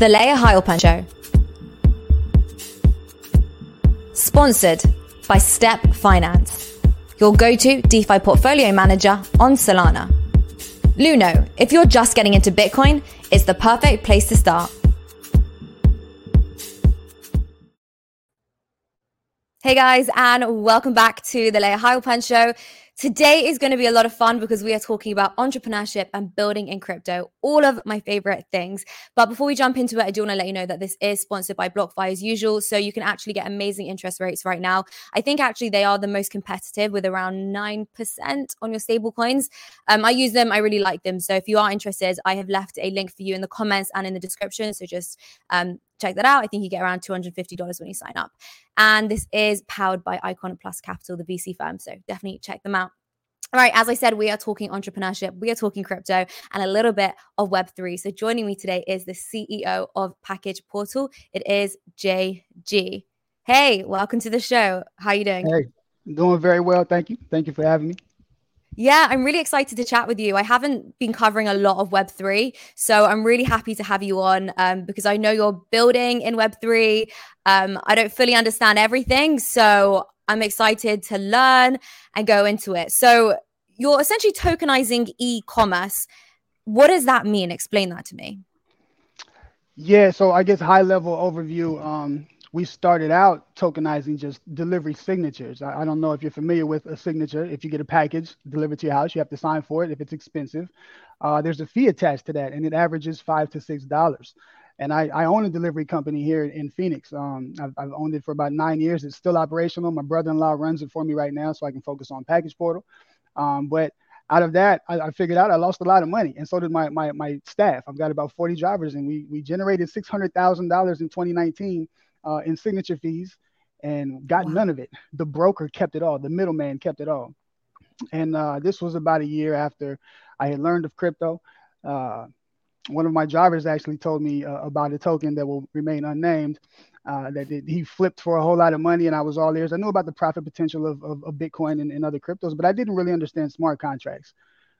The Layah Heilpern Show. Sponsored by Step Finance, your go to DeFi portfolio manager on Solana. Luno, if you're just getting into Bitcoin, it's the perfect place to start. Hey guys, and welcome back to the Layah Heilpern Show. Today is going to be a lot of fun because we are talking about entrepreneurship and building in crypto, all of my favorite things. But before we jump into it, I do want to let you know that this is sponsored by BlockFi as usual. So you can actually get amazing interest rates right now. I think actually they are the most competitive with around 9% on your stable coins. Um, I use them, I really like them. So if you are interested, I have left a link for you in the comments and in the description. So just um, check that out. I think you get around $250 when you sign up. And this is powered by Icon Plus Capital, the VC firm. So definitely check them out. All right, as I said, we are talking entrepreneurship, we are talking crypto, and a little bit of Web3. So joining me today is the CEO of Package Portal. It is JG. Hey, welcome to the show. How are you doing? Hey, doing very well. Thank you. Thank you for having me. Yeah, I'm really excited to chat with you. I haven't been covering a lot of Web3, so I'm really happy to have you on um, because I know you're building in Web3. Um, I don't fully understand everything, so I'm excited to learn and go into it. So you're essentially tokenizing e-commerce. What does that mean? Explain that to me. Yeah, so I guess high level overview. Um, we started out tokenizing just delivery signatures. I, I, don't know if you're familiar with a signature. If you get a package delivered to your house, you have to sign for it. If it's expensive, uh, there's a fee attached to that, and it averages five to six dollars. And I, I, own a delivery company here in Phoenix. Um, I've, I've, owned it for about nine years. It's still operational. My brother-in-law runs it for me right now, so I can focus on Package Portal. Um, but out of that, I, I, figured out I lost a lot of money, and so did my my, my staff. I've got about 40 drivers, and we we generated six hundred thousand dollars in 2019 uh, in signature fees and got none of it. The broker kept it all. The middleman kept it all. And uh, this was about a year after I had learned of crypto. Uh, one of my drivers actually told me uh, about a token that will remain unnamed. Uh, that it, he flipped for a whole lot of money, and I was all ears. I knew about the profit potential of, of, of Bitcoin and, and other cryptos, but I didn't really understand smart contracts.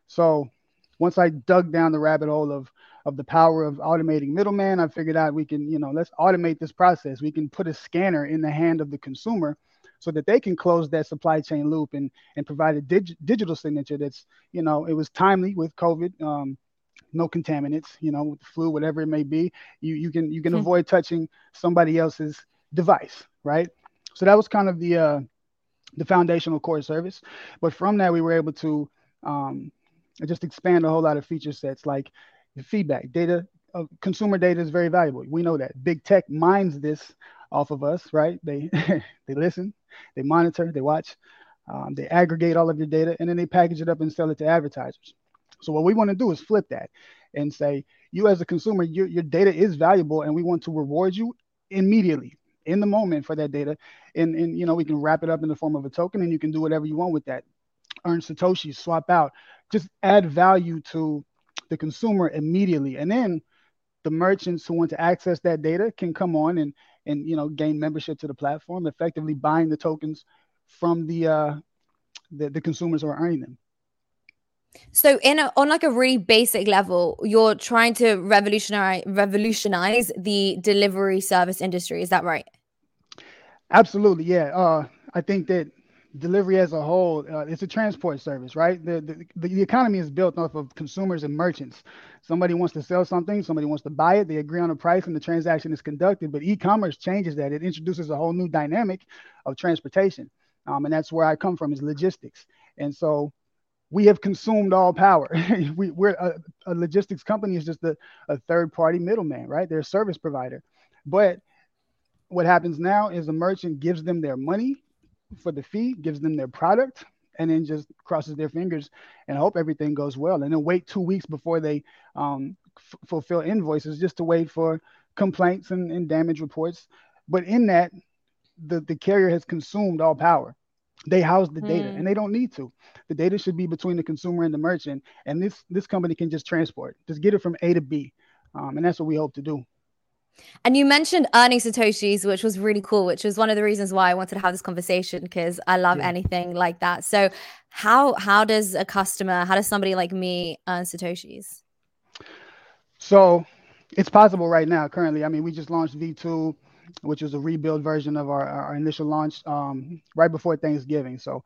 So once I dug down the rabbit hole of of the power of automating middleman, I figured out we can, you know, let's automate this process. We can put a scanner in the hand of the consumer so that they can close that supply chain loop and and provide a dig- digital signature that's, you know, it was timely with COVID. Um, no contaminants, you know, with the flu, whatever it may be. You you can you can mm-hmm. avoid touching somebody else's device, right? So that was kind of the uh, the foundational core service. But from that, we were able to um, just expand a whole lot of feature sets like feedback data. Uh, consumer data is very valuable. We know that big tech mines this off of us, right? They they listen, they monitor, they watch, um, they aggregate all of your data, and then they package it up and sell it to advertisers. So what we want to do is flip that and say, you as a consumer, your, your data is valuable, and we want to reward you immediately in the moment for that data. And, and you know, we can wrap it up in the form of a token, and you can do whatever you want with that. Earn satoshis, swap out, just add value to the consumer immediately. And then the merchants who want to access that data can come on and and you know gain membership to the platform, effectively buying the tokens from the uh, the, the consumers who are earning them. So, in a, on like a really basic level, you're trying to revolutionize revolutionize the delivery service industry. Is that right? Absolutely, yeah. Uh, I think that delivery as a whole, uh, it's a transport service, right? The, the, the economy is built off of consumers and merchants. Somebody wants to sell something, somebody wants to buy it, they agree on a price, and the transaction is conducted. But e-commerce changes that. It introduces a whole new dynamic of transportation, um, and that's where I come from is logistics. And so we have consumed all power. we, are a, a, logistics company is just a, a third party middleman, right? They're a service provider. But what happens now is a merchant gives them their money for the fee, gives them their product, and then just crosses their fingers and hope everything goes well. And then wait two weeks before they um, f- fulfill invoices just to wait for complaints and, and damage reports. But in that, the, the carrier has consumed all power. They house the data mm. and they don't need to. The data should be between the consumer and the merchant. And this this company can just transport, just get it from A to B. Um, and that's what we hope to do. And you mentioned earning Satoshis, which was really cool, which was one of the reasons why I wanted to have this conversation because I love yeah. anything like that. So how how does a customer, how does somebody like me earn Satoshis? So It's possible right now. Currently, I mean, we just launched V2, which was a rebuild version of our, our initial launch um, right before Thanksgiving. So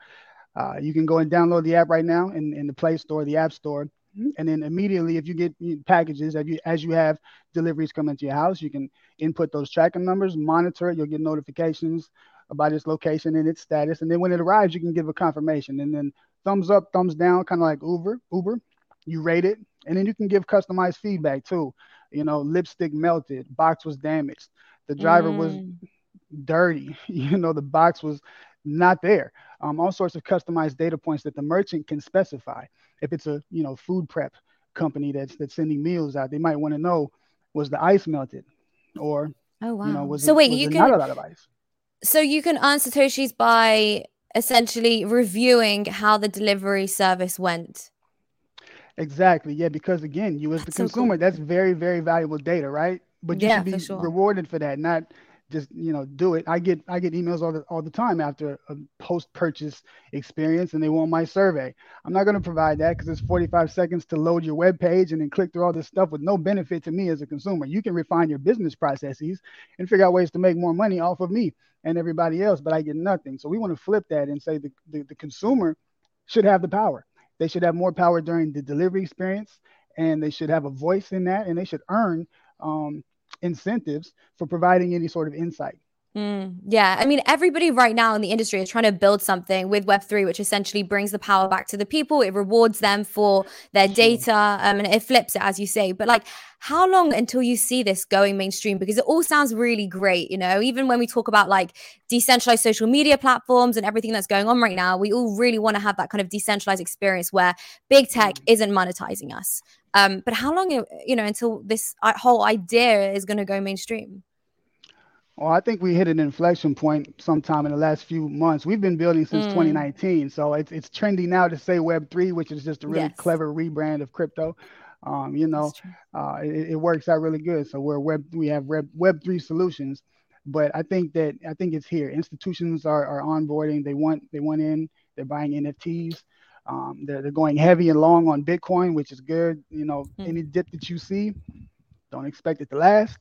uh, you can go and download the app right now in, in the Play Store, the App Store. And then immediately, if you get packages, as you, as you have deliveries coming to your house, you can input those tracking numbers, monitor it. You'll get notifications about its location and its status. And then when it arrives, you can give a confirmation. And then thumbs up, thumbs down, kind of like Uber. Uber, you rate it, and then you can give customized feedback too. You know, lipstick melted, box was damaged, the driver mm. was dirty. You know, the box was not there. Um, all sorts of customized data points that the merchant can specify. If it's a you know food prep company that's that's sending meals out, they might want to know was the ice melted, or oh wow. You know, was so it, wait, you can not a lot of ice. So you can earn satoshis by essentially reviewing how the delivery service went. Exactly. Yeah, because again, you as that's the consumer, so cool. that's very, very valuable data, right? But you yeah, should be sure. rewarded for that, not just you know do it. I get I get emails all the all the time after a post purchase experience, and they want my survey. I'm not going to provide that because it's 45 seconds to load your web page and then click through all this stuff with no benefit to me as a consumer. You can refine your business processes and figure out ways to make more money off of me and everybody else, but I get nothing. So we want to flip that and say the, the, the consumer should have the power. They should have more power during the delivery experience, and they should have a voice in that, and they should earn um, incentives for providing any sort of insight. Mm, yeah. I mean, everybody right now in the industry is trying to build something with Web3, which essentially brings the power back to the people. It rewards them for their data um, and it flips it, as you say. But like, how long until you see this going mainstream? Because it all sounds really great. You know, even when we talk about like decentralized social media platforms and everything that's going on right now, we all really want to have that kind of decentralized experience where big tech mm. isn't monetizing us. Um, but how long, you know, until this uh, whole idea is going to go mainstream? Well, I think we hit an inflection point sometime in the last few months. We've been building since mm. 2019, so it's it's trendy now to say Web three, which is just a really yes. clever rebrand of crypto. Um, you know, uh, it, it, works out really good. So we're web we have Web Web three solutions, but I think that I think it's here. Institutions are are onboarding. They want they want in. They're buying NFTs. Um, they're they're going heavy and long on Bitcoin, which is good. You know, mm. any dip that you see, don't expect it to last.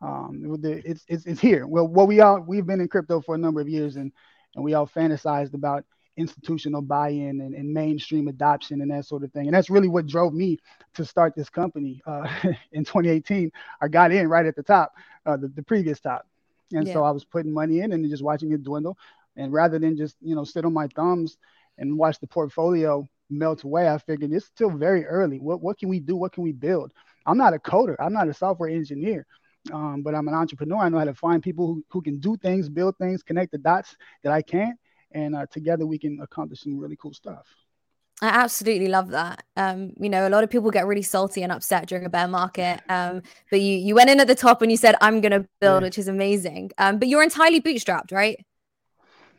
Um, it's, it's, it's here. Well, what we all we've been in crypto for a number of years, and and we all fantasized about institutional buy-in and, and mainstream adoption and that sort of thing. And that's really what drove me to start this company uh, in 2018. I got in right at the top, uh, the, the previous top, and yeah. so I was putting money in and just watching it dwindle. And rather than just you know sit on my thumbs and watch the portfolio melt away, I figured it's still very early. What what can we do? What can we build? I'm not a coder. I'm not a software engineer um, but I'm an entrepreneur. I know how to find people who, who can do things, build things, connect the dots that I can't, and uh, together we can accomplish some really cool stuff. I absolutely love that. Um, you know, a lot of people get really salty and upset during a bear market. Um, but you you went in at the top and you said, "I'm going to build," yeah. which is amazing. Um, but you're entirely bootstrapped, right?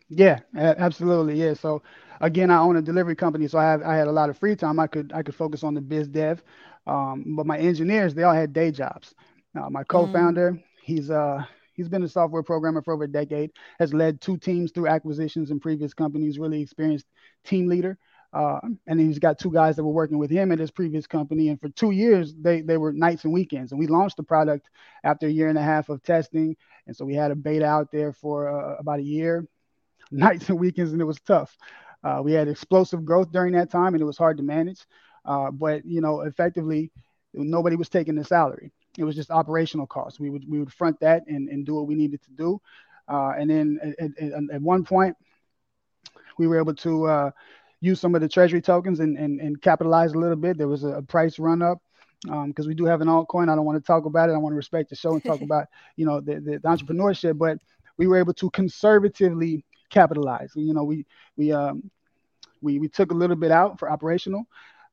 Yeah, absolutely. Yeah. So again, I own a delivery company, so I have I had a lot of free time. I could I could focus on the biz dev. Um, but my engineers, they all had day jobs. Uh, my co-founder, mm. he's uh he's been a software programmer for over a decade, has led two teams through acquisitions in previous companies, really experienced team leader. Uh, and he's got two guys that were working with him at his previous company. And for two years, they, they were nights and weekends. And we launched the product after a year and a half of testing. And so we had a beta out there for uh, about a year, nights and weekends, and it was tough. Uh, we had explosive growth during that time, and it was hard to manage. Uh, but you know, effectively, nobody was taking the salary. It was just operational costs. We would we would front that and, and do what we needed to do. Uh, and then at, at, at, one point, we were able to uh, use some of the treasury tokens and, and, and capitalize a little bit. There was a, a price run up because um, we do have an altcoin. I don't want to talk about it. I want to respect the show and talk about you know the, the, the, entrepreneurship. But we were able to conservatively capitalize. You know, we we um, we we took a little bit out for operational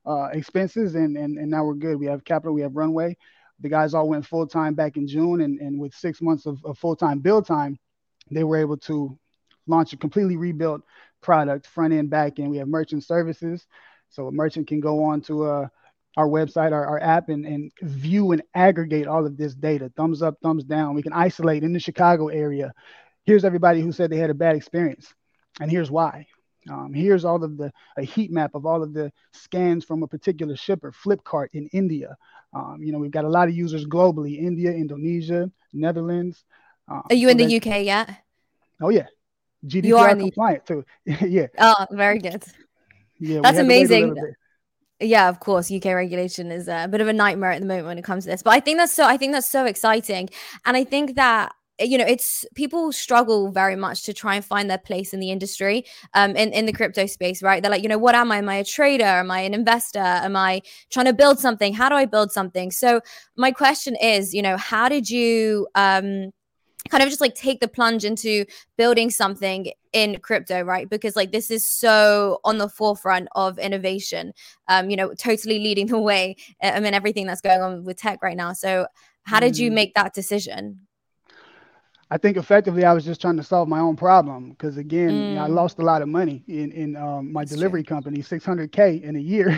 uh, expenses, and, and and now we're good. We have capital. We have runway the guys all went full time back in June, and, and with six months of, of full time build time, they were able to launch a completely rebuilt product, front end, back end. We have merchant services, so a merchant can go on to uh, our website, our, our app, and, and view and aggregate all of this data. Thumbs up, thumbs down. We can isolate in the Chicago area. Here's everybody who said they had a bad experience, and here's why. Um, here's all of the a heat map of all of the scans from a particular shipper, Flipkart in India. Um, you know, we've got a lot of users globally: India, Indonesia, Netherlands. Um, Are you so in the UK yet? Oh yeah, GDPR you are compliant the... too. yeah. Oh, very good. Yeah, that's amazing. Yeah, of course, UK regulation is a bit of a nightmare at the moment when it comes to this. But I think that's so. I think that's so exciting, and I think that you know it's people struggle very much to try and find their place in the industry um in, in the crypto space right? They're like you know what am i? Am i a trader? Am i an investor? Am i trying to build something? How do i build something? So my question is you know how did you um kind of just like take the plunge into building something in crypto right? Because like this is so on the forefront of innovation um you know totally leading the way i mean everything that's going on with tech right now. So how did you mm. make that decision I think effectively I was just trying to solve my own problem because again, mm. you know, I mm. lost a lot of money in in um, my that's delivery true. company, 600k in a year.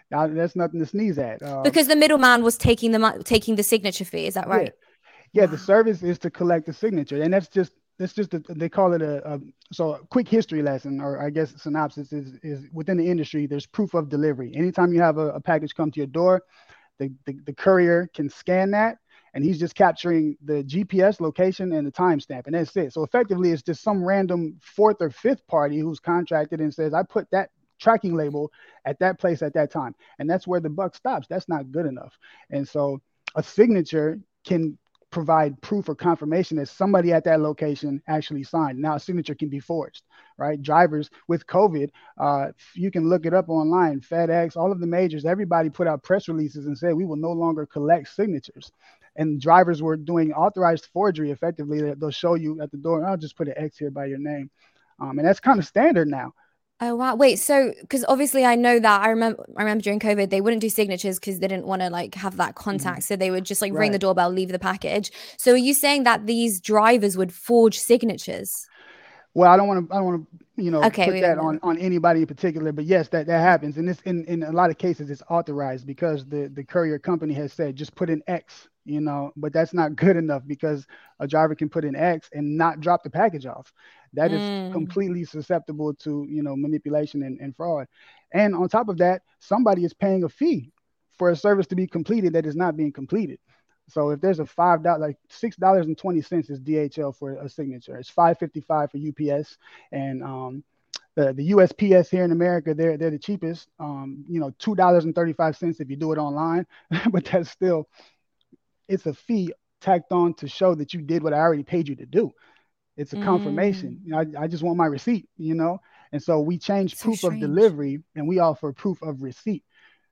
that's nothing to sneeze at. Um, because the middleman was taking the taking the signature fee. Is that right? Yeah, yeah the service is to collect the signature, and that's just that's just a, they call it a, a so a quick history lesson, or I guess synopsis is is within the industry. There's proof of delivery. Anytime you have a, a package come to your door, the, the the courier can scan that and he's just capturing the GPS location and the timestamp, and that's it. So effectively, it's just some random fourth or fifth party who's contracted and says, "I put that tracking label at that place at that time," and that's where the buck stops. That's not good enough, and so a signature can provide proof or confirmation that somebody at that location actually signed. Now, a signature can be forged, right? Drivers with COVID, uh, you can look it up online. FedEx, all of the majors, everybody put out press releases and said we will no longer collect signatures and drivers were doing authorized forgery effectively. They'll show you at the door. I'll just put an X here by your name, um, and that's kind of standard now. Oh wow! Wait, so because obviously I know that I remember I remember during COVID they wouldn't do signatures because they didn't want to like have that contact, mm-hmm. so they would just like right. ring the doorbell, leave the package. So are you saying that these drivers would forge signatures? Well, I don't want to. I don't want to. You know, okay, put that on, on anybody in particular. But yes, that that happens, and this in in a lot of cases it's authorized because the the courier company has said just put an X. You know, but that's not good enough because a driver can put an X and not drop the package off. That mm. is completely susceptible to you know manipulation and, and fraud. And on top of that, somebody is paying a fee for a service to be completed that is not being completed. So if there's a five dollar, like six dollars and twenty cents is DHL for a signature. It's five fifty five for UPS, and um, the the USPS here in America, they're they're the cheapest. Um, you know, two dollars and thirty five cents if you do it online, but that's still it's a fee tacked on to show that you did what I already paid you to do. It's a mm. confirmation. You know, I, I, just want my receipt. You know, and so we changed so proof strange. of delivery and we offer proof of receipt,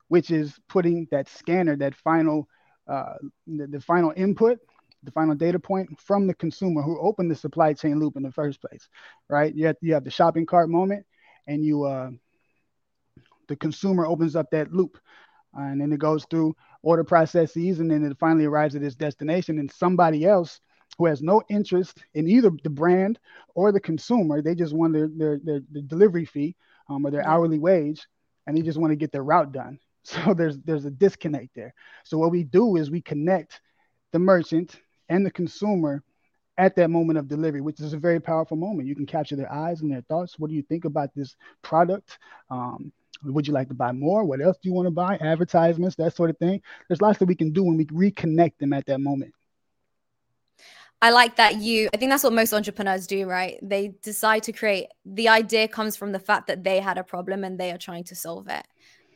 which is putting that scanner, that final uh, the, the final input, the final data point from the consumer who opened the supply chain loop in the first place, right? You have, you have the shopping cart moment, and you uh, the consumer opens up that loop, and then it goes through order processes, and then it finally arrives at its destination, and somebody else who has no interest in either the brand or the consumer, they just want their their, their, their delivery fee um, or their hourly wage, and they just want to get their route done. So there's there's a disconnect there. So what we do is we connect the merchant and the consumer at that moment of delivery, which is a very powerful moment. You can capture their eyes and their thoughts. What do you think about this product? Um, would you like to buy more? What else do you want to buy? Advertisements, that sort of thing. There's lots that we can do when we reconnect them at that moment. I like that you, I think that's what most entrepreneurs do, right? They decide to create, the idea comes from the fact that they had a problem and they are trying to solve it.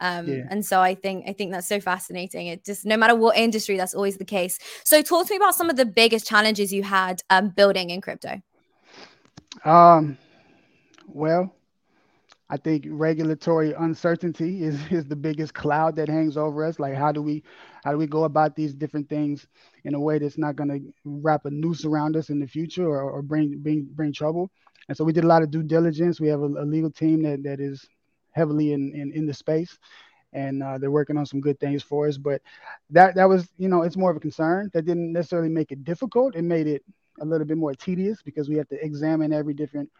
Um, yeah. And so I think I think that's so fascinating. It just no matter what industry, that's always the case. So talk to me about some of the biggest challenges you had um, building in crypto. Um, well, I think regulatory uncertainty is is the biggest cloud that hangs over us. Like how do we how do we go about these different things in a way that's not going to wrap a noose around us in the future or, or bring bring bring trouble? And so we did a lot of due diligence. We have a, a legal team that that is heavily in in, in the space and uh, they're working on some good things for us. But that that was, you know, it's more of a concern. That didn't necessarily make it difficult. It made it a little bit more tedious because we have to examine every different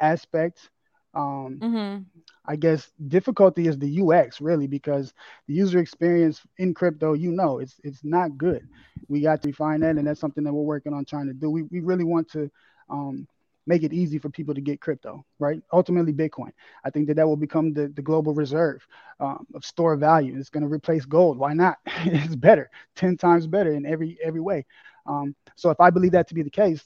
aspect. Um, mm-hmm. I guess difficulty is the UX really because the user experience in crypto, you know, it's it's not good. We got to refine that, and that's something that we're working on trying to do. We we really want to um, make it easy for people to get crypto, right? Ultimately, Bitcoin. I think that that will become the, the global reserve um, of store value. It's going to replace gold. Why not? it's better, ten times better in every every way. Um, so if I believe that to be the case,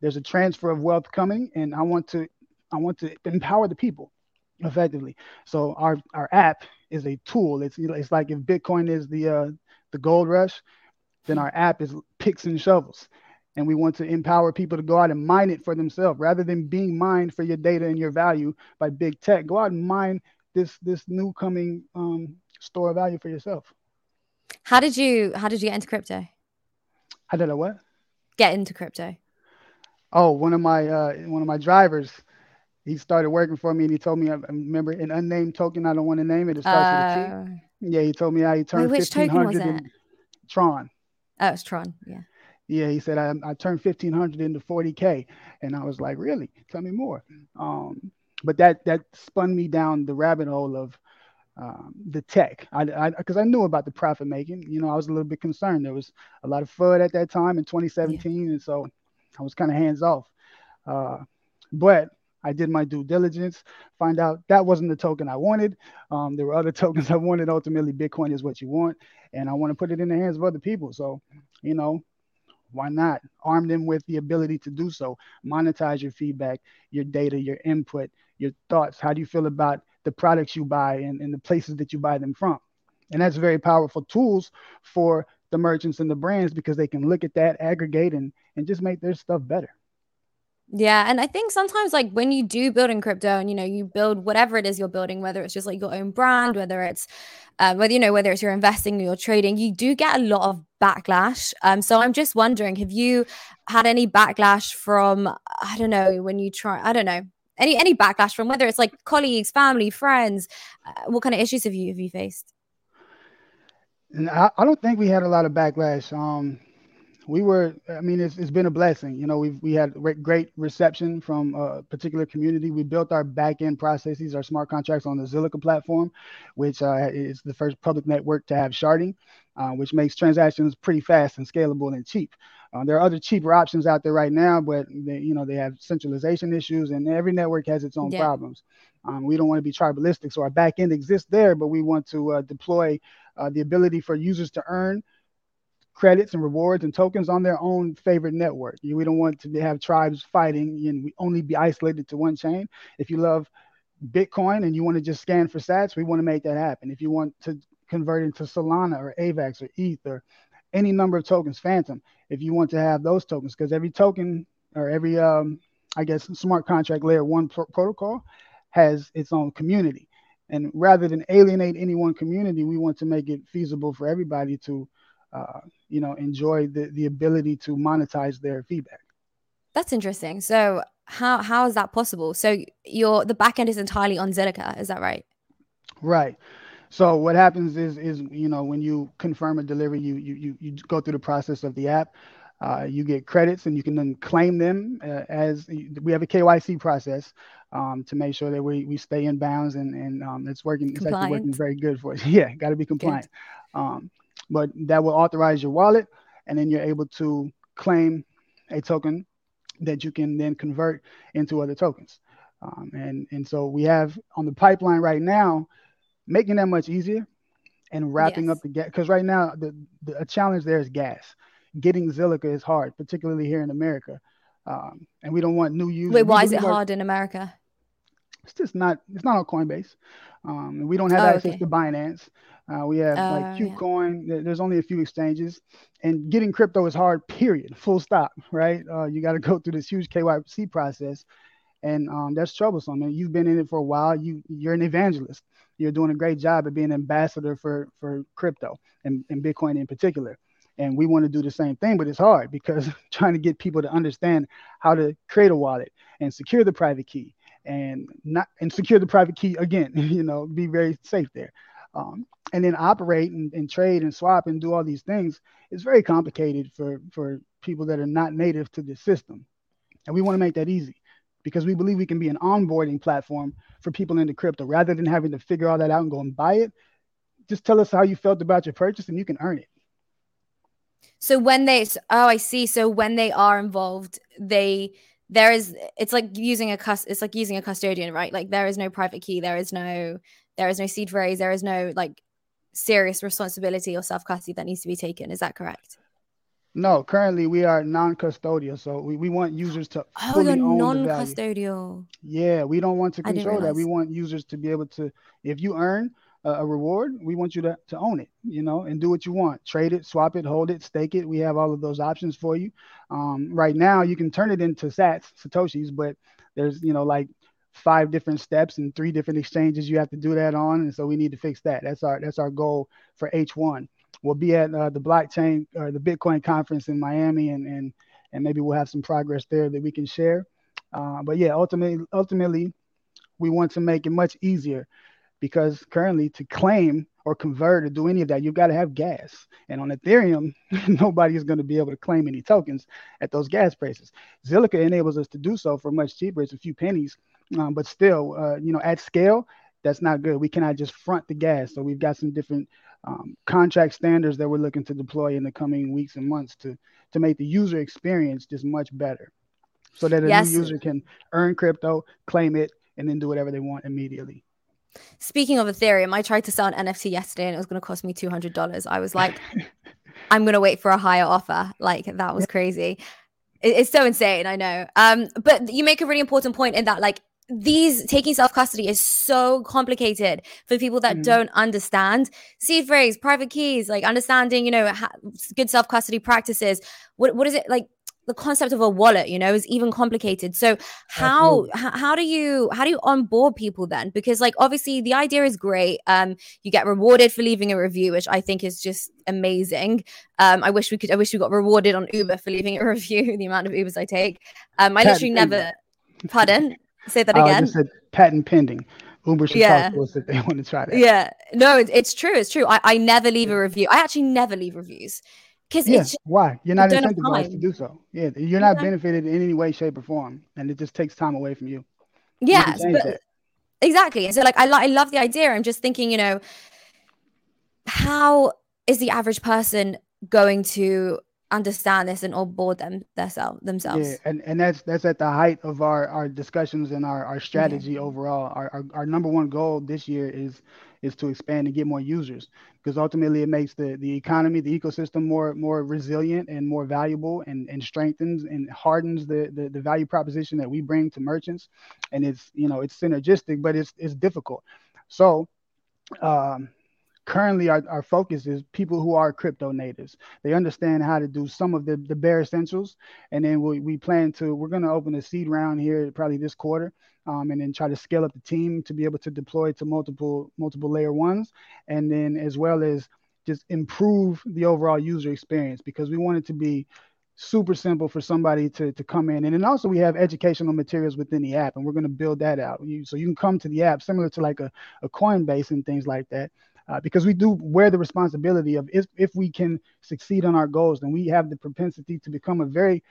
there's a transfer of wealth coming, and I want to I want to empower the people effectively. So our our app is a tool. It's it's like if Bitcoin is the uh, the gold rush, then our app is picks and shovels. And we want to empower people to go out and mine it for themselves. Rather than being mined for your data and your value by big tech go out and mine this this new coming um, store of value for yourself. How did you how did you get into crypto? How did i what? Get into crypto. Oh one of my uh, one of my drivers he started working for me and he told me I remember an unnamed token I don't want to name it it starts uh, with a T oh. yeah he told me how he turned Wait, which token was it? Tron oh it's Tron yeah yeah, he said, I, I turned 1500 into 40K. And I was like, really? Tell me more. Um, but that, that spun me down the rabbit hole of um, the tech. I, because I, I, knew about the profit making, you know, I was a little bit concerned. There was a lot of FUD at that time in 2017. Yeah. And so I was kind of hands off. Uh, but I did my due diligence, find out that wasn't the token I wanted. Um, there were other tokens I wanted. Ultimately, Bitcoin is what you want, and I want to put it in the hands of other people. So, you know, why not arm them with the ability to do so? Monetize your feedback, your data, your input, your thoughts. How do you feel about the products you buy and, and the places that you buy them from? And that's very powerful tools for the merchants and the brands because they can look at that, aggregate, and, and just make their stuff better. Yeah. And I think sometimes, like when you do build in crypto and, you know, you build whatever it is you're building, whether it's just like your own brand, whether it's, uh, whether, you know, whether it's you're investing or you're trading, you do get a lot of backlash. Um, so I'm just wondering, have you had any backlash from, I don't know, when you try, I don't know, any, any backlash from whether it's like colleagues, family, friends, uh, what kind of issues have you, have you faced? I, I don't think we had a lot of backlash. Um, we were i mean it's, it's been a blessing. You know we've we had great reception from a particular community. We built our back-end processes our smart contracts on the zilliqa platform which uh, is the first public network to have sharding uh, which makes transactions pretty fast and scalable and cheap. Uh, there are other cheaper options out there right now but they, you know they have centralization issues and every network has its own yeah. problems. Um, we don't want to be tribalistic so our back end exists there but we want to uh, deploy uh, the ability for users to earn credits and rewards and tokens on their own favorite network. We don't want to have tribes fighting and we only be isolated to one chain. If you love Bitcoin and you want to just scan for sats, we want to make that happen. If you want to convert into Solana or AVAX or ETH or any number of tokens, Phantom, if you want to have those tokens, because every token or every, um, I guess, smart contract layer one protocol has its own community. And rather than alienate any one community, we want to make it feasible for everybody to uh, you know, enjoy the, the ability to monetize their feedback. That's interesting. So how how is that possible? So your the backend is entirely on Zilliqa, is that right? Right. So what happens is is you know when you confirm a delivery, you you you, you go through the process of the app. Uh, you get credits and you can then claim them uh, as we have a KYC process um, to make sure that we, we stay in bounds and, and um, it's working. It's actually working very good for us. Yeah, got to be compliant. Um, but that will authorize your wallet, and then you're able to claim a token that you can then convert into other tokens. Um, and and so we have on the pipeline right now, making that much easier, and wrapping yes. up the gas. Because right now the, the a challenge there is gas. Getting Zilliqa is hard, particularly here in America, um, and we don't want new users. Wait, why is it hard in America? It's just not. It's not on Coinbase. Um, we don't have oh, access okay. to Binance. Uh, we have uh, like KuCoin. Yeah. There's only a few exchanges, and getting crypto is hard. Period. Full stop. Right. Uh, you got to go through this huge KYC process, and um, that's troublesome. And you've been in it for a while. You you're an evangelist. You're doing a great job at being an ambassador for for crypto and, and Bitcoin in particular. And we want to do the same thing, but it's hard because trying to get people to understand how to create a wallet and secure the private key and not and secure the private key again. You know, be very safe there. Um, and then operate and, and, trade and swap and do all these things is very complicated for for people that are not native to the system. And we want to make that easy because we believe we can be an onboarding platform for people into crypto. Rather than having to figure all that out and go and buy it just tell us how you felt about your purchase and you can earn it. So when they oh i see. So when they are involved they there is it's like using a cus it's like using a custodian right? Like there is no private key. There is no there is no seed phrase there is no like serious responsibility or self custody that needs to be taken is that correct no currently we are non-custodial so we, we want users to oh you're non-custodial yeah we don't want to control that we want users to be able to if you earn a reward, we want you to, to own it, you know, and do what you want. Trade it, swap it, hold it, stake it. We have all of those options for you. Um, right now, you can turn it into sats, Satoshis, but there's, you know, like five different steps and three different exchanges you have to do that on. And so we need to fix that. That's our that's our goal for H1. We'll be at uh, the blockchain or the Bitcoin conference in Miami and and and maybe we'll have some progress there that we can share. Uh, but yeah, ultimately, ultimately, we want to make it much easier because currently to claim or convert or do any of that, you've got to have gas. And on Ethereum, nobody is going to be able to claim any tokens at those gas prices. Zilliqa enables us to do so for much cheaper. It's a few pennies, um, but still, uh, you know, at scale, that's not good. We cannot just front the gas. So we've got some different um, contract standards that we're looking to deploy in the coming weeks and months to to make the user experience just much better, so that a yes. new user can earn crypto, claim it, and then do whatever they want immediately. Speaking of Ethereum, I tried to sell an NFT yesterday and it was going to cost me $200. I was like, I'm going to wait for a higher offer. Like, that was crazy. It, it's so insane. I know. Um, but you make a really important point in that, like, these taking self custody is so complicated for people that mm. don't understand. Seed phrase, private keys, like understanding, you know, ha- good self custody practices. What what is it like? the concept of a wallet you know is even complicated. So how h- how do you how do you onboard people then? Because like obviously the idea is great. Um you get rewarded for leaving a review which i think is just amazing. Um i wish we could i wish we got rewarded on uber for leaving a review the amount of ubers i take. Um i literally never pardon say that again uh, patent pending Uber should yeah. talk to us if they want to try that. Yeah, no, it's, it's true. It's true. I, I never leave a review. I actually never leave reviews because yeah, why? You're not incentivized to do so. Yeah, you're not benefited in any way, shape, or form, and it just takes time away from you. Yes, you but, exactly. So, like, I, lo- I love the idea. I'm just thinking, you know, how is the average person going to understand this and onboard them themselves themselves yeah and and that's that's at the height of our our discussions and our our strategy overall our, our our number one goal this year is is to expand and get more users because ultimately it makes the, the economy, the ecosystem more more resilient and more valuable and, and strengthens and hardens the, the, the value proposition that we bring to merchants. And it's, you know, it's synergistic, but it's, it's difficult. So um, currently our, our focus is people who are crypto natives. They understand how to do some of the, the bare essentials. And then we, we plan to, we're going to open a seed round here probably this quarter um, and then try to scale up the team to be able to deploy to multiple multiple layer ones, and then as well as just improve the overall user experience because we want it to be super simple for somebody to, to come in. And then also we have educational materials within the app and we're going to build that out. You, so you can come to the app similar to like a, a Coinbase and things like that. Uh, because we do wear the responsibility of if, if we can succeed on our goals, then we have the propensity to become a very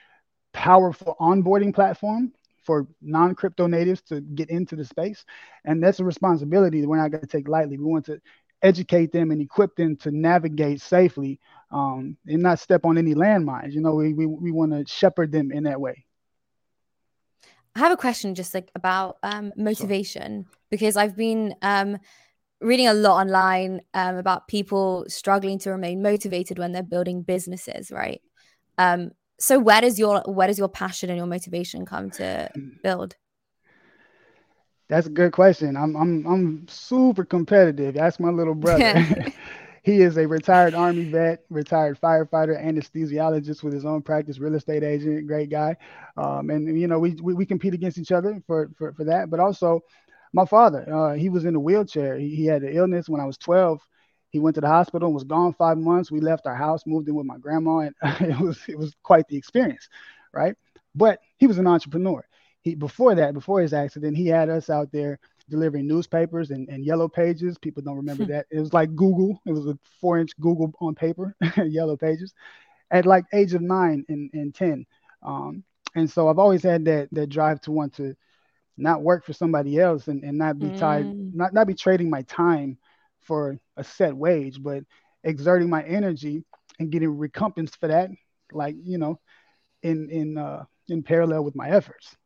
powerful onboarding platform for non-crypto natives to get into the space. And that's a responsibility that we're not going to take lightly. We want to educate them and equip them to navigate safely um, and not step on any landmines. You know we, we, we want to shepherd them in that way. I have a question just like about um, motivation sure. because i've been um, reading a lot online um, about people struggling to remain motivated when they're building businesses right? Um, so where does your where does your passion and your motivation come to build? That's a good question. I'm i'm i'm super competitive. Ask my little brother. He is a retired army vet retired firefighter anesthesiologist with his own practice real estate agent great guy. Um, and you know we, we, we compete against each other for for, for that. But also my father uh, he was in a wheelchair he, he had an illness when i was 12 he went to the hospital and was gone five months. We left our house, moved in with my grandma, and it was it was quite the experience, right? But he was an entrepreneur. He before that, before his accident, he had us out there delivering newspapers and, and yellow pages. People don't remember hmm. that. It was like Google. It was a four inch Google on paper, yellow pages, at like age of nine and, and ten. Um, and so I've always had that that drive to want to not work for somebody else and, and not be tied, mm. not not be trading my time for a set wage, but exerting my energy and getting recompensed for that, like you know, in in uh, in parallel with my efforts.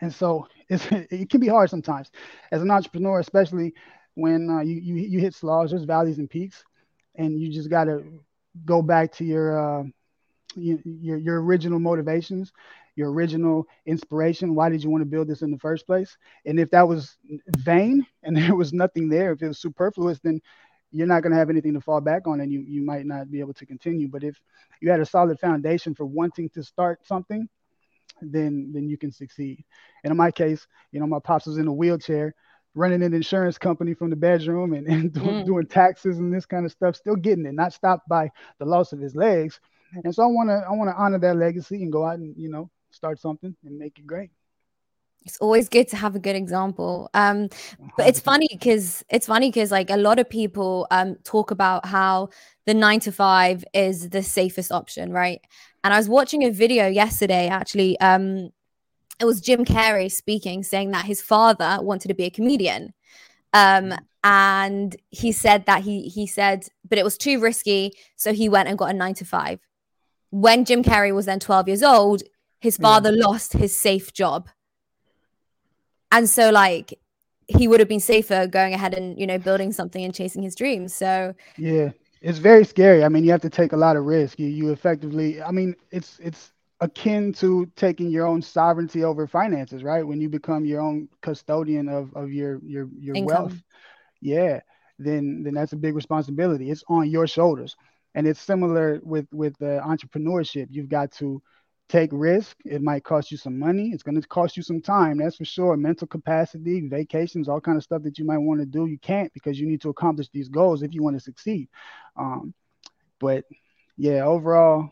And so it's, it can be hard sometimes as an entrepreneur, especially when uh, you, you, you hit slows, there's valleys and peaks, and you just got to go back to your, uh, your, your original motivations, your original inspiration. Why did you want to build this in the first place? And if that was vain and there was nothing there, if it was superfluous, then you're not going to have anything to fall back on and you, you might not be able to continue. But if you had a solid foundation for wanting to start something, then then you can succeed. And in my case, you know, my pops was in a wheelchair, running an insurance company from the bedroom and, and doing, mm. doing taxes and this kind of stuff, still getting it, not stopped by the loss of his legs. And so I want to I want to honor that legacy and go out and you know start something and make it great. It's always good to have a good example. Um but it's funny because it's funny because like a lot of people um talk about how the nine to five is the safest option right? And i was watching a video yesterday actually um it was jim carrey speaking saying that his father wanted to be a comedian. Um and he said that he he said but it was too risky so he went and got a nine to five. When jim carrey was then 12 years old his father yeah. lost his safe job. And so like he would have been safer going ahead and you know building something and chasing his dreams. So yeah. It's very scary. I mean you have to take a lot of risk. You, you effectively i mean it's it's akin to taking your own sovereignty over finances right? When you become your own custodian of of your your your Income. wealth. Yeah. Then then that's a big responsibility. It's on your shoulders. And it's similar with with the entrepreneurship. You've got to take risk. It might cost you some money. It's going to cost you some time. That's for sure. Mental capacity, vacations, all kind of stuff that you might want to do. You can't because you need to accomplish these goals if you want to succeed. Um, but yeah, overall,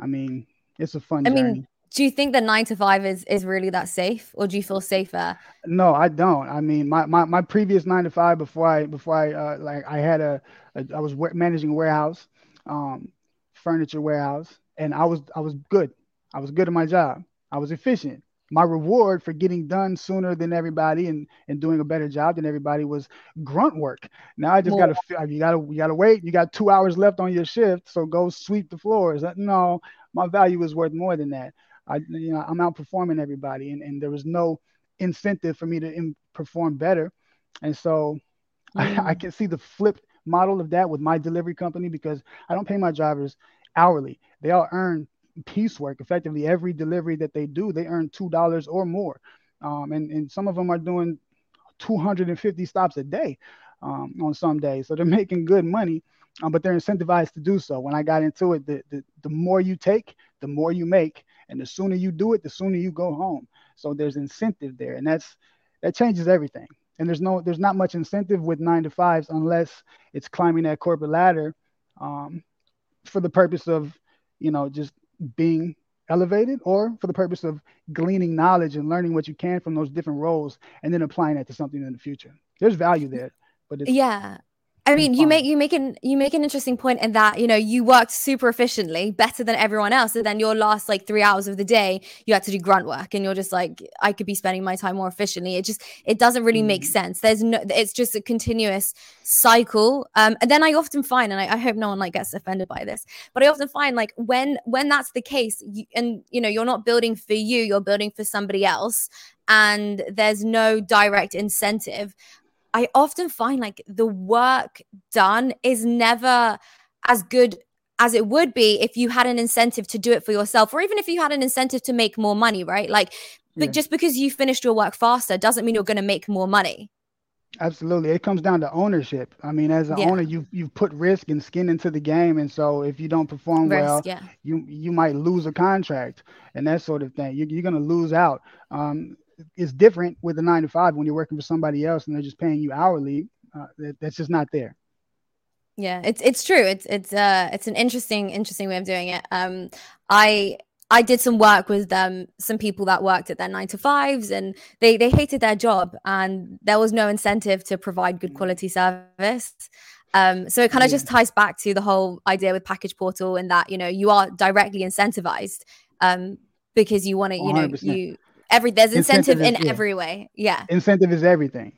I mean, it's a fun. I journey. mean, do you think that nine to five is is really that safe, or do you feel safer? No, I don't. I mean, my my, my previous nine to five before I before I uh, like I had a, a I was managing a warehouse, um, furniture warehouse, and I was I was good. I was good at my job. I was efficient. My reward for getting done sooner than everybody and, and doing a better job than everybody was grunt work. Now I just gotta you gotta you gotta wait. You got two hours left on your shift, so go sweep the floors. No, my value is worth more than that. I you know I'm outperforming everybody, and, and there was no incentive for me to in, perform better, and so mm. I, I can see the flip model of that with my delivery company because I don't pay my drivers hourly. They all earn piecework. Effectively, every delivery that they do, they earn two dollars or more, um, and and some of them are doing 250 stops a day um, on some days, so they're making good money. Um, but they're incentivized to do so. When I got into it, the, the the more you take, the more you make, and the sooner you do it, the sooner you go home. So there's incentive there, and that's that changes everything. And there's no there's not much incentive with nine to fives unless it's climbing that corporate ladder um, for the purpose of you know just being elevated or for the purpose of gleaning knowledge and learning what you can from those different roles and then applying that to something in the future. There's value there but yeah I mean, you make you make an you make an interesting point in that you know you worked super efficiently, better than everyone else, and then your last like three hours of the day you had to do grunt work, and you're just like, I could be spending my time more efficiently. It just it doesn't really mm. make sense. There's no, it's just a continuous cycle. Um, and then I often find, and I, I, hope no one like gets offended by this, but I often find like when when that's the case, you, and you know you're not building for you, you're building for somebody else, and there's no direct incentive I often find like the work done is never as good as it would be if you had an incentive to do it for yourself or even if you had an incentive to make more money, right? Like but yeah. just because you finished your work faster doesn't mean you're going to make more money. Absolutely. It comes down to ownership. I mean, as an yeah. owner, you you've put risk and skin into the game. And so if you don't perform risk, well, yeah. you you might lose a contract and that sort of thing. You, you're going to lose out. Um, it's different with a nine to five when you're working for somebody else and they're just paying you hourly. Uh, that, that's just not there. Yeah, it's it's true. It's it's uh it's an interesting interesting way of doing it. Um, I I did some work with um some people that worked at their nine to fives and they they hated their job and there was no incentive to provide good quality service. Um, so it kind of yeah. just ties back to the whole idea with package portal in that you know you are directly incentivized um because you want to you know 100%. you every there's incentive, incentive in yeah. every way. Yeah. Incentive is everything.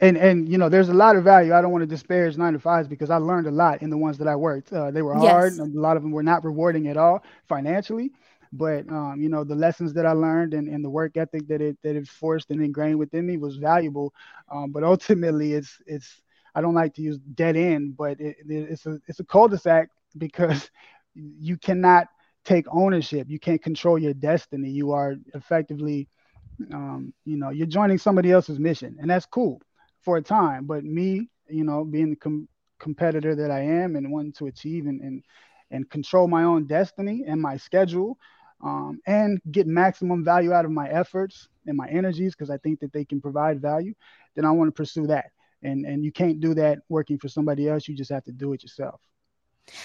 And and you know, there's a lot of value. I don't want to disparage nine to fives because I learned a lot in the ones that I worked. Uh, they were hard. Yes. A lot of them were not rewarding at all financially. but um, you know the lessons that I learned and, and the work ethic that it that it forced and ingrained within me was valuable. Um, but ultimately, it's it's I don't like to use dead end, but it, it's a it's a cul-de-sac because you cannot take ownership. You can't control your destiny. You are effectively, um, you know, you're joining somebody else's mission, and that's cool for a time. But me, you know, being the com- competitor that I am and wanting to achieve and, and and control my own destiny and my schedule, um, and get maximum value out of my efforts and my energies because I think that they can provide value, then I want to pursue that. And and you can't do that working for somebody else. You just have to do it yourself.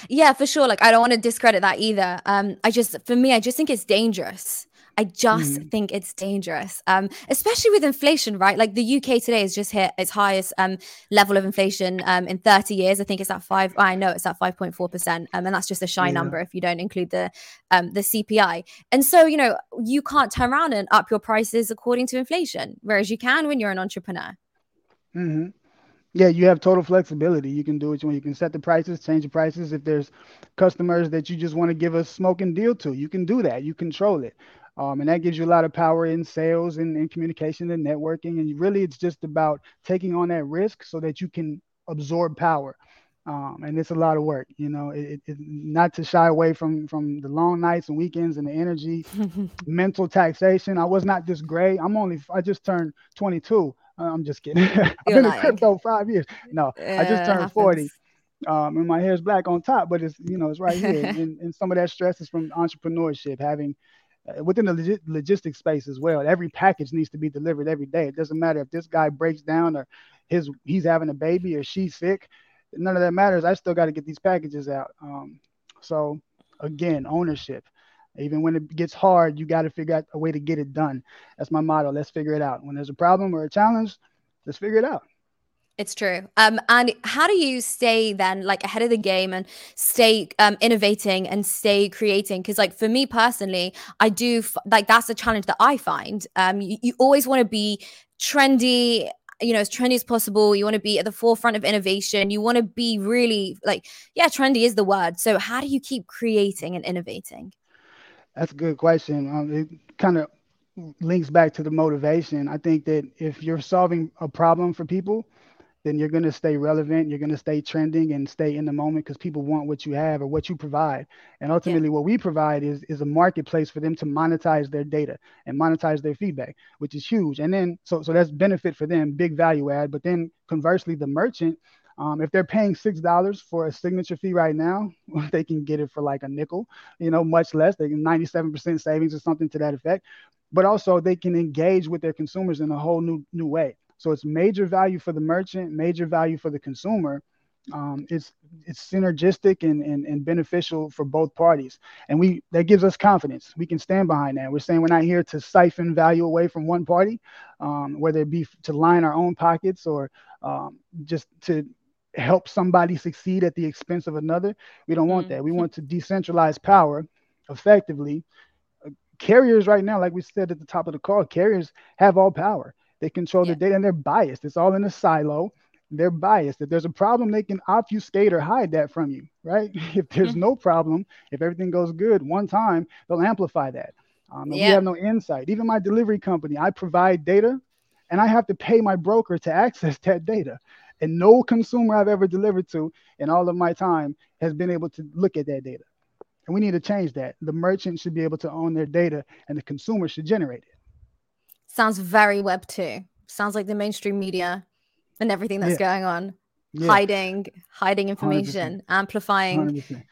Yeah, for sure. Like I don't want to discredit that either. Um, I just for me, I just think it's dangerous. I just mm. think it's dangerous, um, especially with inflation, right? Like the UK today has just hit its highest um, level of inflation um, in 30 years. I think it's at five. I know it's at 5.4 percent, um, and that's just a shy yeah. number if you don't include the um, the CPI. And so, you know, you can't turn around and up your prices according to inflation, whereas you can when you're an entrepreneur. Mm-hmm. Yeah, you have total flexibility. You can do it when you can set the prices, change the prices. If there's customers that you just want to give a smoking deal to, you can do that. You control it. Um, and that gives you a lot of power in sales and, in communication and networking. And really, it's just about taking on that risk so that you can absorb power. Um, and it's a lot of work, you know. It, it, not to shy away from from the long nights and weekends and the energy, mental taxation. I was not this gray. I'm only. I just turned 22. I'm just kidding. I've been lying. in crypto five years. No, I just turned 40. Um, and my hair is black on top, but it's you know it's right here. and, and some of that stress is from entrepreneurship, having uh, within the log- logistics space as well. Every package needs to be delivered every day. It doesn't matter if this guy breaks down or his he's having a baby or she's sick. None of that matters. I still got to get these packages out. Um, so again, ownership. Even when it gets hard, you got to figure out a way to get it done. That's my motto. Let's figure it out. When there's a problem or a challenge, let's figure it out. It's true. Um, and how do you stay then like ahead of the game and stay um, innovating and stay creating? Because like for me personally, I do f- like that's a challenge that I find. Um, you, you always want to be trendy you know as trendy as possible you want to be at the forefront of innovation you want to be really like yeah trendy is the word so how do you keep creating and innovating that's a good question. Um, it kind of links back to the motivation. I think that if you're solving a problem for people, then you're going to stay relevant. You're going to stay trending and stay in the moment because people want what you have or what you provide. And ultimately, yeah. what we provide is is a marketplace for them to monetize their data and monetize their feedback, which is huge. And then so so that's benefit for them, big value add. But then conversely, the merchant um, if they're paying six dollars for a signature fee right now, they can get it for like a nickel, you know, much less. They can 97% savings or something to that effect. But also they can engage with their consumers in a whole new new way. So it's major value for the merchant, major value for the consumer. Um, it's it's synergistic and, and, and beneficial for both parties, and we that gives us confidence. We can stand behind that. We're saying we're not here to siphon value away from one party, um, whether it be to line our own pockets or um, just to help somebody succeed at the expense of another. We don't want mm-hmm. that. We want to decentralize power effectively. Uh, carriers right now, like we said at the top of the call, carriers have all power. They control yeah. the data and they're biased. It's all in a silo. They're biased. If there's a problem, they can obfuscate or hide that from you, right? If there's mm-hmm. no problem, if everything goes good one time, they'll amplify that. Um, yeah. We have no insight. Even my delivery company, I provide data and I have to pay my broker to access that data. And no consumer I've ever delivered to in all of my time has been able to look at that data. And we need to change that. The merchant should be able to own their data and the consumer should generate it. Sounds very web two. Sounds like the mainstream media and everything that's yeah. going on. Yeah. Hiding, hiding information, 100%. amplifying 100%. information.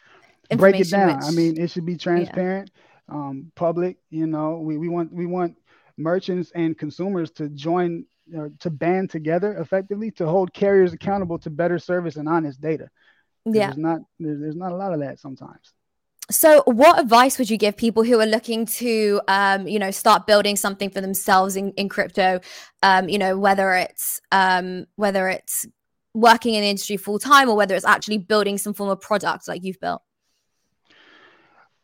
Break it down. Which, I mean, it should be transparent, yeah. um, public. You know, we, we want we want merchants and consumers to join or to band together effectively to hold carriers accountable to better service and honest data. Yeah. There's not there's, there's not a lot of that sometimes. So, what advice would you give people who are looking to, um, you know, start building something for themselves in, in crypto? Um, you know, whether it's um, whether it's working in the industry full time or whether it's actually building some form of product like you've built.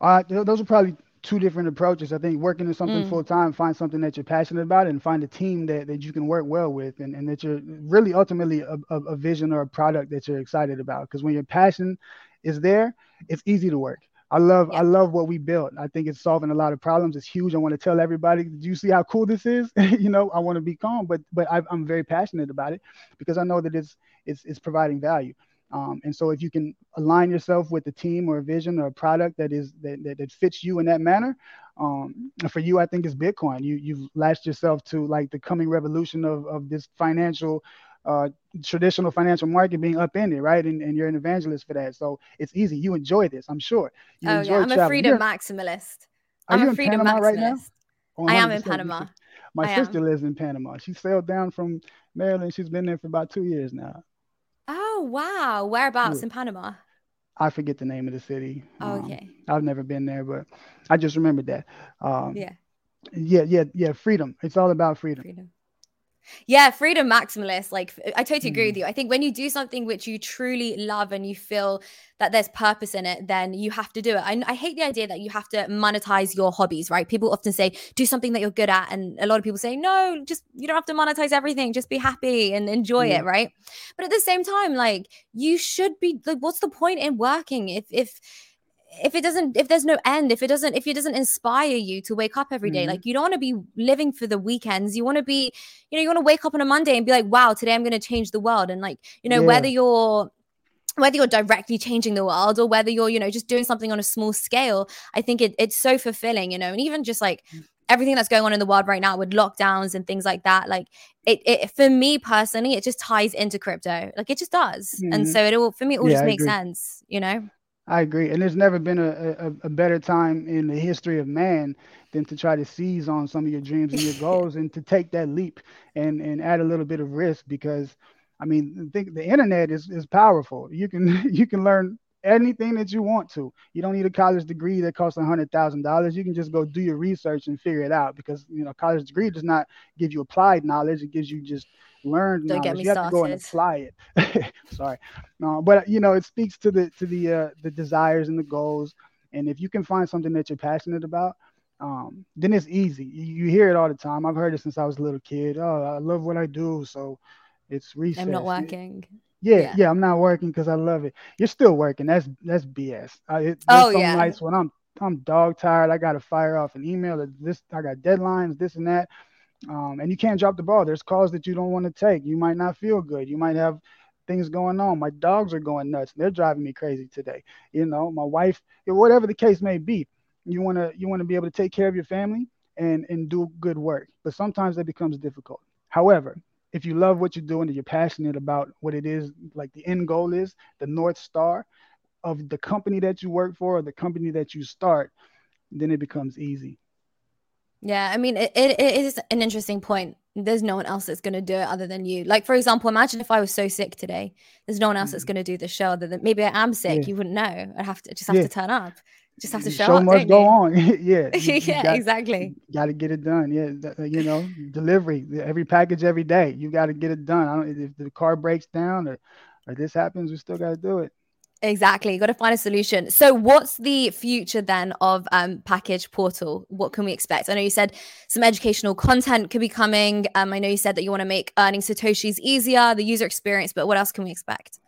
Uh, those are probably two different approaches. I think working in something mm. full time, find something that you're passionate about and find a team that, that you can work well with and, and that you're really ultimately a, a, a vision or a product that you're excited about. Because when your passion is there, it's easy to work. I love I love what we built. I think it's solving a lot of problems. It's huge. I want to tell everybody. Do you see how cool this is? you know, I want to be calm, but but I, am very passionate about it because I know that it's it's, it's providing value. Um, and so if you can align yourself with a team or a vision or a product that is that, that, that fits you in that manner, um, for you, I think it's Bitcoin. You you've latched yourself to like the coming revolution of, of this financial uh, traditional financial market being upended, right? And, and you're an evangelist for that. So it's easy. You enjoy this, I'm sure. You oh, yeah. I'm a freedom you're, maximalist. I'm a freedom Panama maximalist. Right now? I am in Panama. My I sister am. lives in Panama. She sailed down from Maryland. She's been there for about two years now. Oh, wow. Whereabouts yeah. in Panama? I forget the name of the city. Oh, um, okay. I've never been there, but I just remembered that. Um, yeah. Yeah, yeah, yeah. Freedom. It's all about freedom. Freedom. Yeah, freedom maximalist. Like, I totally agree with mm. you. I think when you do something which you truly love and you feel that there's purpose in it, then you have to do it. I, I hate the idea that you have to monetize your hobbies, right? People often say, do something that you're good at. And a lot of people say, no, just you don't have to monetize everything. Just be happy and enjoy yeah. it, right? But at the same time, like, you should be like, what's the point in working if, if, if it doesn't if there's no end if it doesn't if it doesn't inspire you to wake up every day, mm-hmm. like you don't want to be living for the weekends you want to be you know you want to wake up on a monday and be like wow today i'm going to change the world and like you know yeah. whether you're whether you're directly changing the world or whether you're you know just doing something on a small scale i think it, it's so fulfilling you know and even just like mm. everything that's going on in the world right now with lockdowns and things like that like it, it for me personally it just ties into crypto like it just does mm-hmm. and so it all for me it all yeah, just makes sense you know I agree, and there's never been a, a, a, better time in the history of man than to try to seize on some of your dreams and your goals, and to take that leap and and add a little bit of risk because, I mean, think the internet is is powerful. You can you can learn anything that you want to. You don't need a college degree that costs a hundred thousand dollars. You can just go do your research and figure it out because you know college degree does not give you applied knowledge. It gives you just learned Don't knowledge. you have started. to go and apply it. Sorry, no, but you know it speaks to the to the uh, the desires and the goals. And if you can find something that you're passionate about, um, then it's easy. You, you, hear it all the time. I've heard it since I was a little kid. Oh, I love what I do, so it's recess. I'm not working. Yeah, yeah, yeah I'm not working because I love it. You're still working. That's that's BS. I, it, oh some yeah. Nights when I'm I'm dog tired. I got to fire off an email. This I got deadlines. This and that. Um, and you can't drop the ball. There's calls that you don't want to take. You might not feel good. You might have things going on. My dogs are going nuts. They're driving me crazy today. You know, my wife, whatever the case may be. You want to you want to be able to take care of your family and and do good work. But sometimes that becomes difficult. However, if you love what you're doing and you're passionate about what it is, like the end goal is, the north star of the company that you work for or the company that you start, then it becomes easy. Yeah, I mean, it, it, is an interesting point. There's no one else that's going to do it other than you. Like, for example, imagine if I was so sick today. There's no one else mm-hmm. that's going to do the show other than maybe I am sick. Yeah. You wouldn't know. I'd have to just have yeah. to turn up. Just have to show, show up. must go you? on. yeah. You, yeah, got, exactly. Got to get it done. Yeah. Uh, you know, delivery, every package every day. You got to get it done. I don't, if the car breaks down or, or this happens, we still got to do it. Exactly. You got to find a solution. So, what's the future then of um, Package Portal? What can we expect? I know you said some educational content could be coming. Um, I know you said that you want to make earning Satoshis easier, the user experience, but what else can we expect?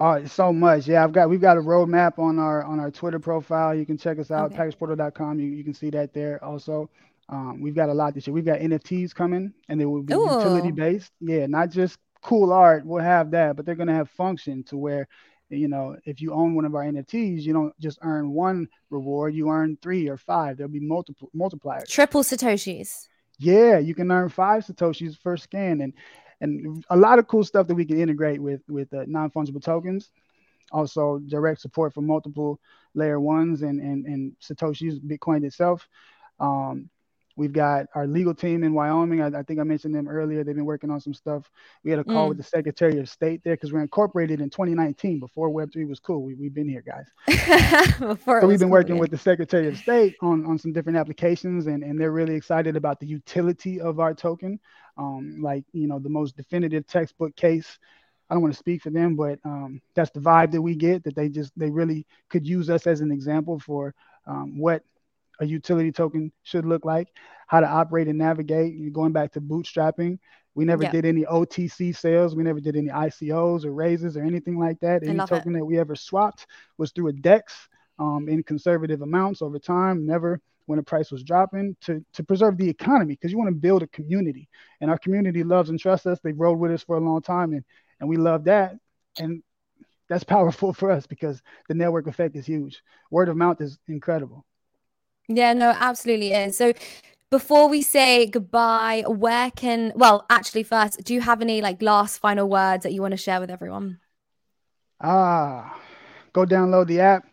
Oh, so much. Yeah, I've got we've got a roadmap on our on our Twitter profile. You can check us out, okay. packageportal.com. You, you can see that there also. Um, we've got a lot this year. We've got NFTs coming and they will be Ooh. utility based. Yeah, not just cool art, we'll have that, but they're gonna have function to where you know, if you own one of our NFTs, you don't just earn one reward, you earn three or five. There'll be multiple multipliers. Triple Satoshis. Yeah, you can earn five Satoshis first scan and and a lot of cool stuff that we can integrate with with uh, non-fungible tokens. Also direct support for multiple layer ones and and, and Satoshis, Bitcoin itself. Um, We've got our legal team in Wyoming. I, I, think I mentioned them earlier. They've been working on some stuff. We had a call mm. with the Secretary of State there because we're incorporated in 2019 before Web3 was cool. We, we've been here, guys. so we've been cool, working yeah. with the Secretary of State on, on some different applications, and, and they're really excited about the utility of our token. Um, like, you know, the most definitive textbook case I don't want to speak for them, but um, that's the vibe that we get that they just they really could use us as an example for um, what a utility token should look like, how to operate and navigate. You're Going back to bootstrapping, we never did any OTC sales. We never did any ICOs or raises or anything like that. Any token it. that we ever swapped was through a DEX um, in conservative amounts over time, never when the price was dropping to, to preserve the economy because you want to build a community. And our community loves and trusts us. They've rode with us for a long time and, and we love that. And that's powerful for us because the network effect is huge. Word of mouth is incredible. Yeah, no, absolutely is. So before we say goodbye, where can well, actually first, do you have any like last final words that you want to share with everyone? Ah, go download the app.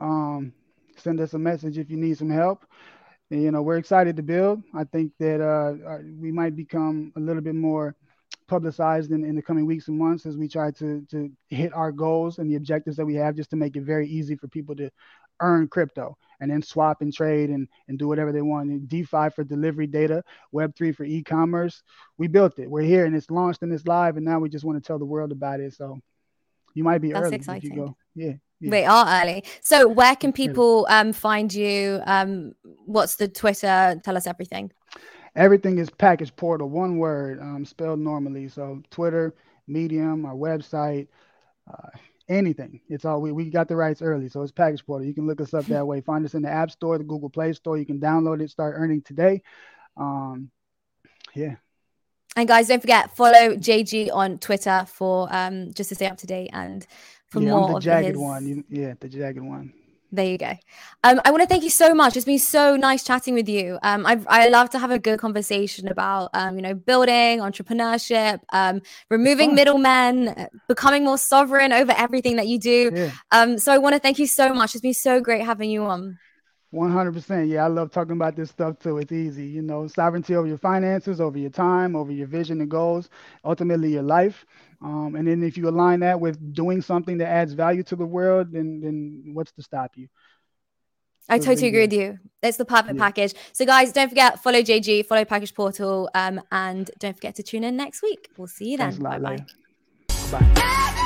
Um, send us a message if you need some help. And, you know, we're excited to build. I think that uh, uh, we might become a little bit more publicized in, in the coming weeks and months as we try to to hit our goals and the objectives that we have just to make it very easy for people to earn crypto and then swap and trade and, and do whatever they want. And DeFi for delivery data, Web3 for e-commerce. We built it. We're here and it's launched and it's live. And now we just want to tell the world about it. So you might be That's early exciting. if you go. Yeah. yeah. We are early. So where can people um, find you? Um, what's the Twitter? Tell us everything. Everything is package portal, one word, um, spelled normally. So Twitter, Medium, our website, uh, anything. It's all we, we got the rights early. So it's package portal. You can look us up that way. Find us in the App Store, the Google Play Store. You can download it, start earning today. Um, yeah. And guys, don't forget follow JG on Twitter for um just to stay up to date and for yeah, more I'm the jagged his... one. You, yeah, the jagged one. There you go. Um, I want to thank you so much. It's been so nice chatting with you. Um, I I love to have a good conversation about um, you know, building, entrepreneurship, um, removing middlemen, becoming more sovereign over everything that you do. Yeah. Um, so I want to thank you so much. It's been so great having you on. One hundred percent. Yeah, I love talking about this stuff too. It's easy, you know, sovereignty over your finances, over your time, over your vision and goals, ultimately your life. Um, and then if you align that with doing something that adds value to the world, then then what's to stop you? I totally agree with you. It's the perfect Yeah. package. So, guys, don't forget follow JG, follow Package Portal, um, and don't forget to tune in next week. We'll see you then. Thanks a lot, Bye bye. Bye.